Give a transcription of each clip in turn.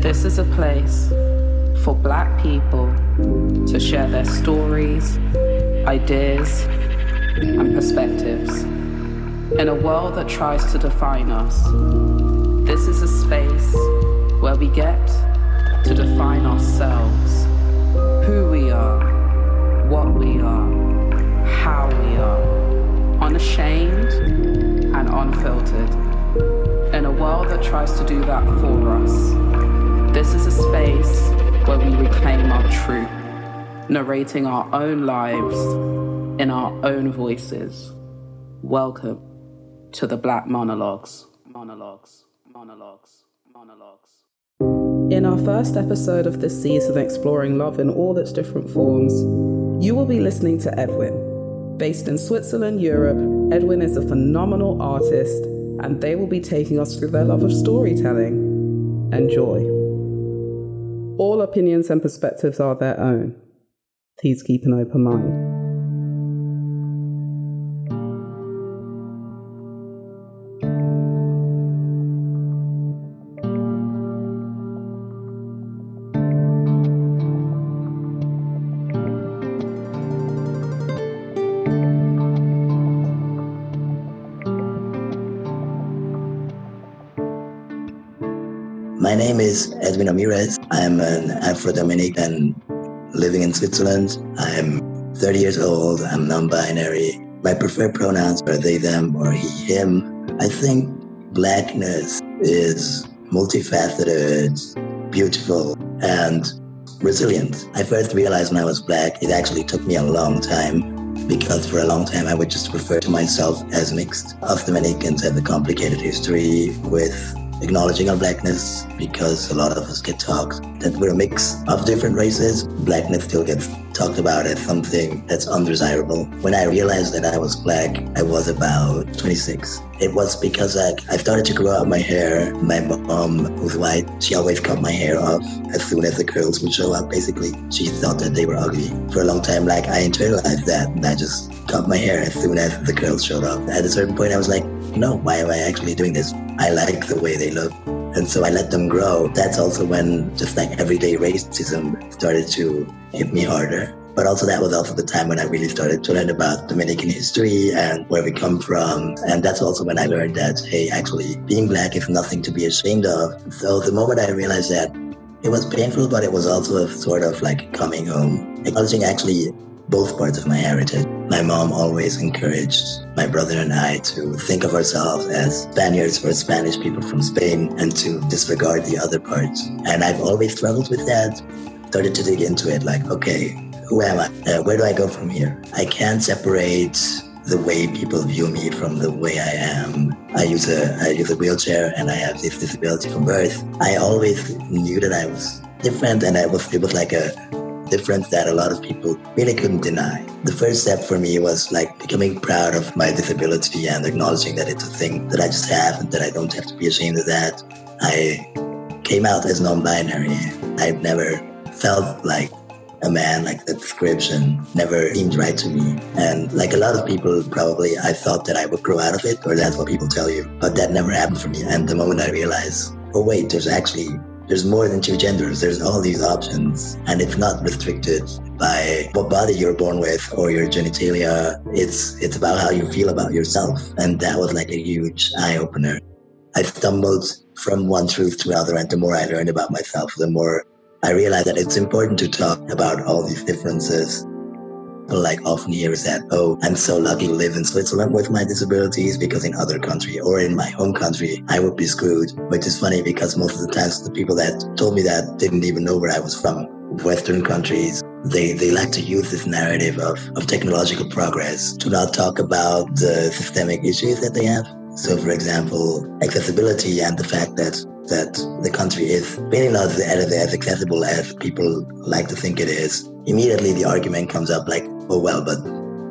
This is a place for black people to share their stories, ideas, and perspectives. In a world that tries to define us, this is a space where we get to define ourselves, who we are, what we are, how we are, unashamed and unfiltered. In a world that tries to do that for us, this is a space where we reclaim our truth, narrating our own lives in our own voices. Welcome to the Black Monologues. Monologues. Monologues. Monologues. In our first episode of this season exploring love in all its different forms, you will be listening to Edwin. Based in Switzerland, Europe, Edwin is a phenomenal artist, and they will be taking us through their love of storytelling. Enjoy. All opinions and perspectives are their own. Please keep an open mind. My name is Edwin Ramirez. I'm an Afro Dominican living in Switzerland. I'm 30 years old. I'm non binary. My preferred pronouns are they, them, or he, him. I think blackness is multifaceted, beautiful, and resilient. I first realized when I was black, it actually took me a long time because for a long time I would just refer to myself as mixed. Us Dominicans have a complicated history with acknowledging our blackness because a lot of us get talked that we're a mix of different races. Blackness still gets talked about as something that's undesirable. When I realized that I was black, I was about 26. It was because I, I started to grow out my hair. My mom, who's white, she always cut my hair off as soon as the curls would show up. Basically, she thought that they were ugly. For a long time, like I internalized that and I just cut my hair as soon as the curls showed up. At a certain point, I was like, no, why am I actually doing this? I like the way they look. And so I let them grow. That's also when just like everyday racism started to hit me harder. But also that was also the time when I really started to learn about Dominican history and where we come from. And that's also when I learned that, hey, actually being black is nothing to be ashamed of. So the moment I realized that it was painful, but it was also a sort of like coming home, acknowledging actually both parts of my heritage. My mom always encouraged my brother and I to think of ourselves as Spaniards or Spanish people from Spain and to disregard the other parts. And I've always struggled with that. Started to dig into it like, okay, who am I? Uh, where do I go from here? I can't separate the way people view me from the way I am. I use a I use a wheelchair and I have this disability from birth. I always knew that I was different and I was it was like a difference that a lot of people really couldn't deny. The first step for me was like becoming proud of my disability and acknowledging that it's a thing that I just have and that I don't have to be ashamed of that. I came out as non-binary. I've never felt like a man like the description never seemed right to me and like a lot of people probably i thought that i would grow out of it or that's what people tell you but that never happened for me and the moment i realized oh wait there's actually there's more than two genders. There's all these options, and it's not restricted by what body you're born with or your genitalia. It's it's about how you feel about yourself, and that was like a huge eye opener. I stumbled from one truth to another, and the more I learned about myself, the more I realized that it's important to talk about all these differences like often hear is that, oh, I'm so lucky to live in Switzerland with my disabilities because in other country or in my home country, I would be screwed. Which is funny because most of the times the people that told me that didn't even know where I was from. Western countries, they, they like to use this narrative of, of technological progress to not talk about the systemic issues that they have. So, for example, accessibility and the fact that that the country is maybe not as, as accessible as people like to think it is. Immediately, the argument comes up like, oh well, but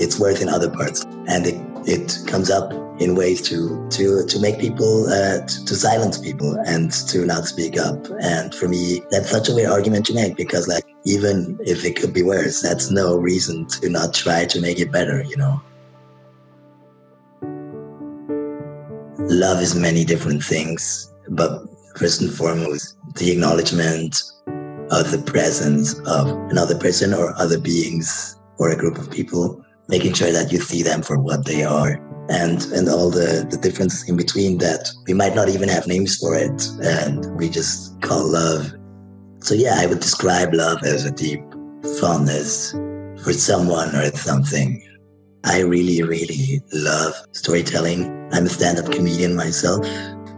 it's worse in other parts, and it it comes up in ways to to to make people uh, to, to silence people and to not speak up. And for me, that's such a weird argument to make because like even if it could be worse, that's no reason to not try to make it better. You know. Love is many different things, but first and foremost, the acknowledgement of the presence of another person or other beings or a group of people, making sure that you see them for what they are and and all the, the differences in between that we might not even have names for it and we just call love. So yeah, I would describe love as a deep fondness for someone or something. I really, really love storytelling. I'm a stand-up comedian myself.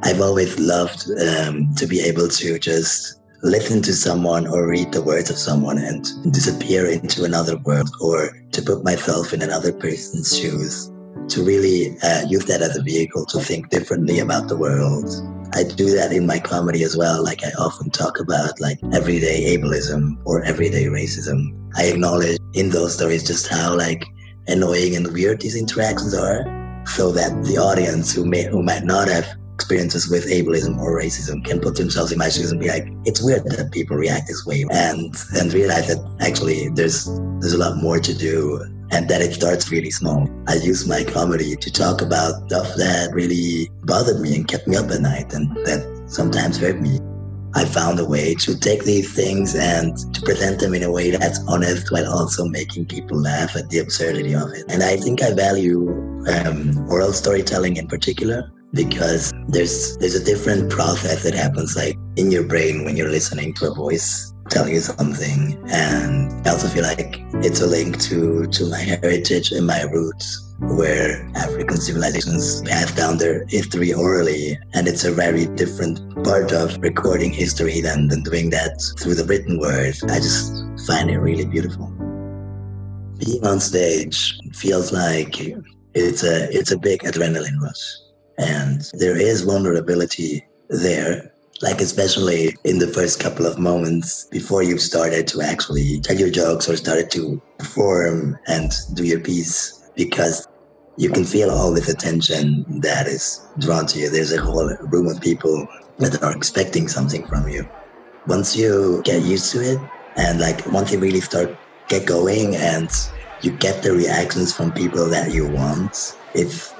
I've always loved um, to be able to just listen to someone or read the words of someone and disappear into another world or to put myself in another person's shoes to really uh, use that as a vehicle to think differently about the world. I do that in my comedy as well. Like I often talk about like everyday ableism or everyday racism. I acknowledge in those stories just how like annoying and weird these interactions are so that the audience who may who might not have experiences with ableism or racism can put themselves in my shoes and be like, it's weird that people react this way and and realize that actually there's there's a lot more to do and that it starts really small. I use my comedy to talk about stuff that really bothered me and kept me up at night and that sometimes hurt me. I found a way to take these things and to present them in a way that's honest while also making people laugh at the absurdity of it. And I think I value um, oral storytelling in particular because there's there's a different process that happens like in your brain when you're listening to a voice tell you something. And I also feel like it's a link to, to my heritage and my roots where African civilizations pass down their history orally. And it's a very different part of recording history than, than doing that through the written word. I just find it really beautiful. Being on stage feels like it's a it's a big adrenaline rush. And there is vulnerability there like especially in the first couple of moments before you've started to actually tell your jokes or started to perform and do your piece because you can feel all this attention that is drawn to you. There's a whole room of people that are expecting something from you. Once you get used to it and like once you really start get going and you get the reactions from people that you want, it's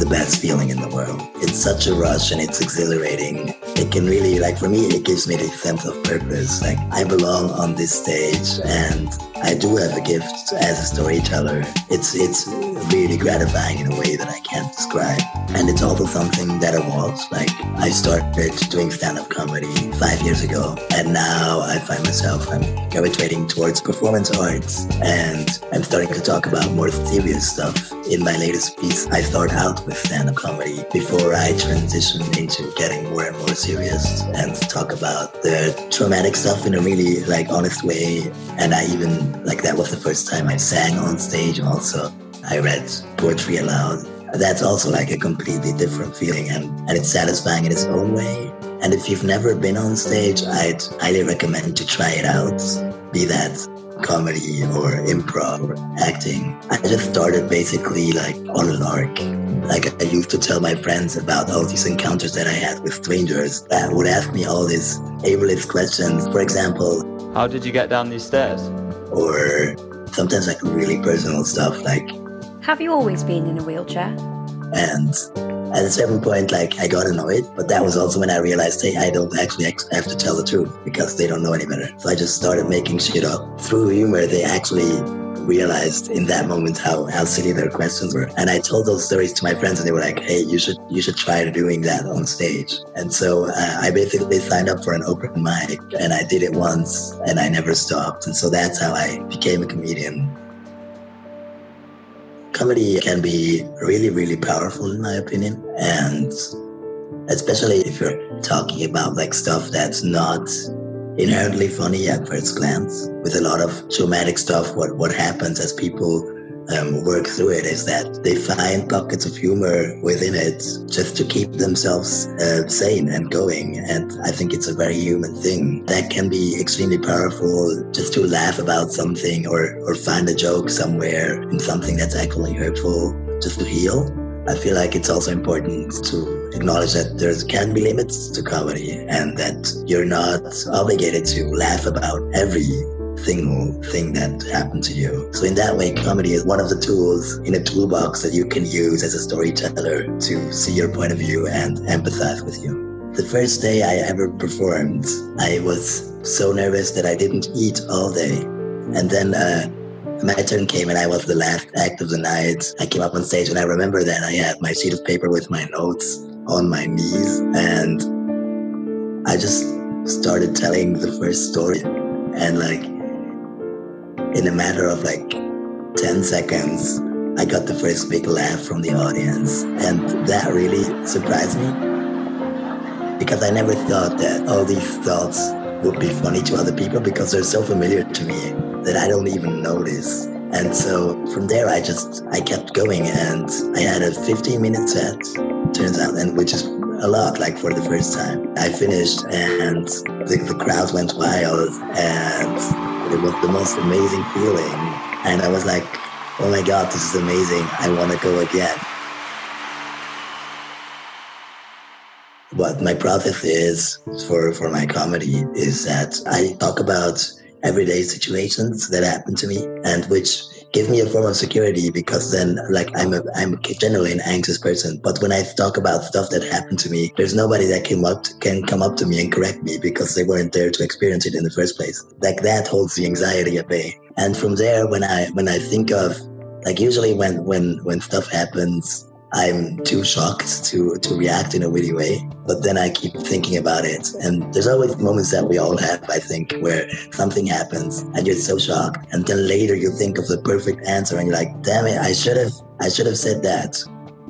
the best feeling in the world. It's such a rush and it's exhilarating. It can really, like, for me, it gives me this sense of purpose. Like, I belong on this stage and I do have a gift as a storyteller. It's, it's really gratifying in a way that I can't describe. And it's also something that evolves. Like, I started doing stand up comedy five years ago, and now I find myself, I'm gravitating towards performance arts and I'm starting to talk about more serious stuff. In my latest piece, I start out with stand-up comedy before I transition into getting more and more serious and talk about the traumatic stuff in a really like honest way. And I even like that was the first time I sang on stage. Also, I read poetry aloud. That's also like a completely different feeling, and and it's satisfying in its own way. And if you've never been on stage, I'd highly recommend to try it out. Be that comedy or improv or acting. I just started basically like on a lark. Like I used to tell my friends about all these encounters that I had with strangers that would ask me all these ableist questions. For example, how did you get down these stairs? Or sometimes like really personal stuff like Have you always been in a wheelchair? And at a certain point, like I got annoyed, but that was also when I realized, hey, I don't actually have to tell the truth because they don't know any better. So I just started making shit up. Through humor, they actually realized in that moment how, how silly their questions were. And I told those stories to my friends and they were like, hey, you should you should try doing that on stage. And so uh, I basically signed up for an open mic and I did it once and I never stopped. And so that's how I became a comedian comedy can be really, really powerful in my opinion. And especially if you're talking about like stuff that's not inherently funny at first glance. With a lot of traumatic stuff, what, what happens as people um, work through it is that they find pockets of humor within it just to keep themselves uh, sane and going. And I think it's a very human thing that can be extremely powerful just to laugh about something or, or find a joke somewhere in something that's actually hurtful just to heal. I feel like it's also important to acknowledge that there can be limits to comedy and that you're not obligated to laugh about every single thing that happened to you. So in that way, comedy is one of the tools in a toolbox that you can use as a storyteller to see your point of view and empathize with you. The first day I ever performed, I was so nervous that I didn't eat all day. And then uh, my turn came and I was the last act of the night. I came up on stage and I remember that I had my sheet of paper with my notes on my knees and I just started telling the first story. And like in a matter of like 10 seconds, I got the first big laugh from the audience. And that really surprised me because I never thought that all these thoughts would be funny to other people because they're so familiar to me that I don't even notice. And so from there, I just I kept going, and I had a 15 minute set. Turns out, and which is a lot, like for the first time. I finished, and the, the crowd went wild, and it was the most amazing feeling. And I was like, oh my god, this is amazing! I want to go again. what my process is for for my comedy is that I talk about everyday situations that happen to me and which give me a form of security because then like I'm a I'm generally an anxious person. But when I talk about stuff that happened to me there's nobody that came up to, can come up to me and correct me because they weren't there to experience it in the first place. Like that holds the anxiety at bay. And from there when I when I think of like usually when when when stuff happens I'm too shocked to to react in a witty way. But then I keep thinking about it, and there's always moments that we all have, I think, where something happens and you're so shocked, and then later you think of the perfect answer, and you're like, "Damn it, I should have, I should have said that."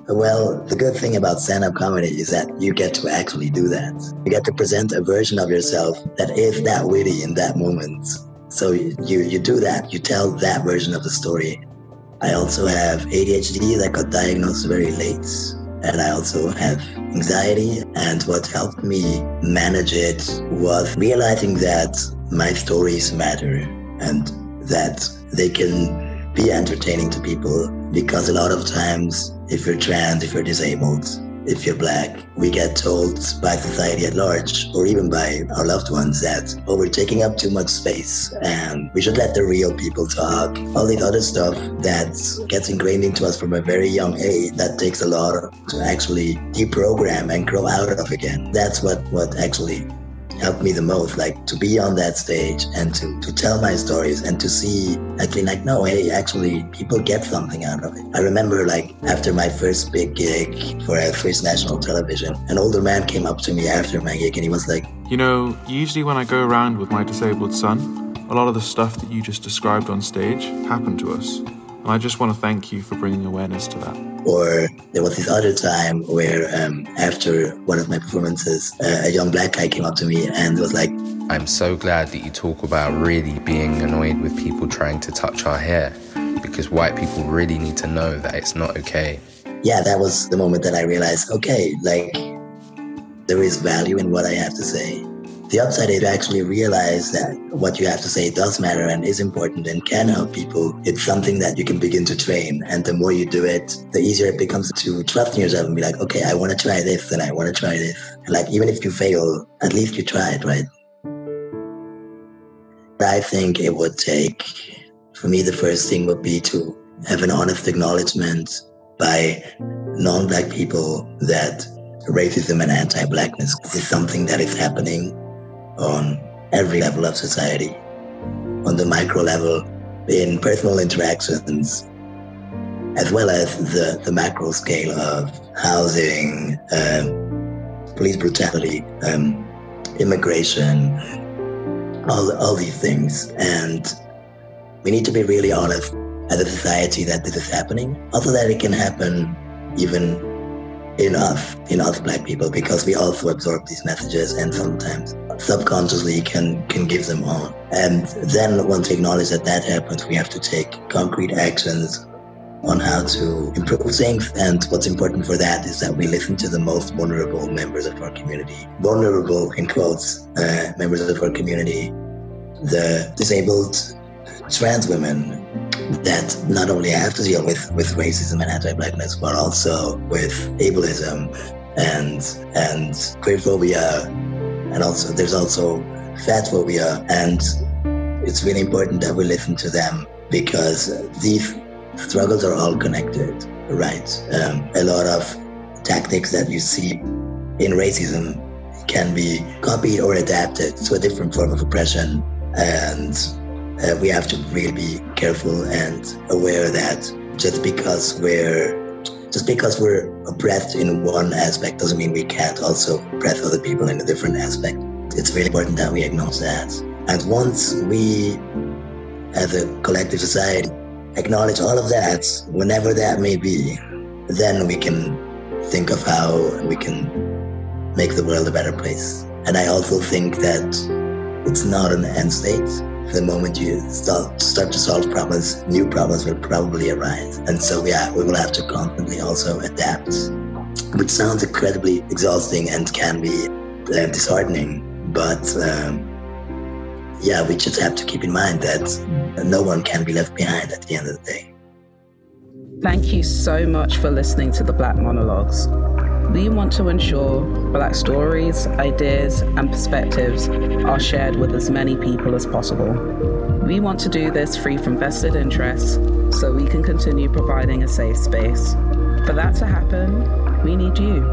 Well, the good thing about stand-up comedy is that you get to actually do that. You get to present a version of yourself that is that witty in that moment. So you you do that. You tell that version of the story I also have ADHD that got diagnosed very late. And I also have anxiety. And what helped me manage it was realizing that my stories matter and that they can be entertaining to people. Because a lot of times, if you're trans, if you're disabled, if you're black, we get told by society at large, or even by our loved ones, that, oh, we're taking up too much space and we should let the real people talk. All the other stuff that gets ingrained into us from a very young age that takes a lot to actually deprogram and grow out of again. That's what, what actually helped me the most like to be on that stage and to, to tell my stories and to see actually like no hey actually people get something out of it. I remember like after my first big gig for a first national television an older man came up to me after my gig and he was like you know usually when i go around with my disabled son a lot of the stuff that you just described on stage happened to us. And i just want to thank you for bringing awareness to that or there was this other time where, um, after one of my performances, uh, a young black guy came up to me and was like, I'm so glad that you talk about really being annoyed with people trying to touch our hair because white people really need to know that it's not okay. Yeah, that was the moment that I realized okay, like, there is value in what I have to say. The upside is to actually realize that what you have to say does matter and is important and can help people. It's something that you can begin to train. And the more you do it, the easier it becomes to trust in yourself and be like, okay, I want to try this and I want to try this. And like, even if you fail, at least you tried, right? I think it would take, for me, the first thing would be to have an honest acknowledgement by non black people that racism and anti blackness is something that is happening on every level of society, on the micro level, in personal interactions, as well as the, the macro scale of housing, um, police brutality, um, immigration, all, all these things. And we need to be really honest as a society that this is happening. Also, that it can happen even in us, in us black people, because we also absorb these messages and sometimes subconsciously can can give them on. And then once we acknowledge that that happens, we have to take concrete actions on how to improve things. And what's important for that is that we listen to the most vulnerable members of our community. Vulnerable, in quotes, uh, members of our community, the disabled trans women that not only have to deal with, with racism and anti-blackness, but also with ableism and and queerphobia and also there's also fat phobia and it's really important that we listen to them because these struggles are all connected right um, a lot of tactics that you see in racism can be copied or adapted to a different form of oppression. And uh, we have to really be careful and aware that just because we're just because we're oppressed in one aspect doesn't mean we can't also oppress other people in a different aspect. It's really important that we acknowledge that. And once we, as a collective society, acknowledge all of that, whenever that may be, then we can think of how we can make the world a better place. And I also think that it's not an end state. The moment you start, start to solve problems, new problems will probably arise. And so, yeah, we will have to constantly also adapt, which sounds incredibly exhausting and can be uh, disheartening. But um, yeah, we just have to keep in mind that no one can be left behind at the end of the day. Thank you so much for listening to the Black Monologues. We want to ensure Black stories, ideas, and perspectives are shared with as many people as possible. We want to do this free from vested interests so we can continue providing a safe space. For that to happen, we need you.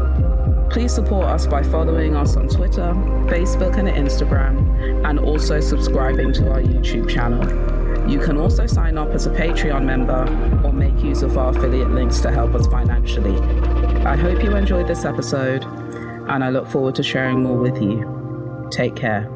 Please support us by following us on Twitter, Facebook, and Instagram, and also subscribing to our YouTube channel. You can also sign up as a Patreon member or make use of our affiliate links to help us financially. I hope you enjoyed this episode, and I look forward to sharing more with you. Take care.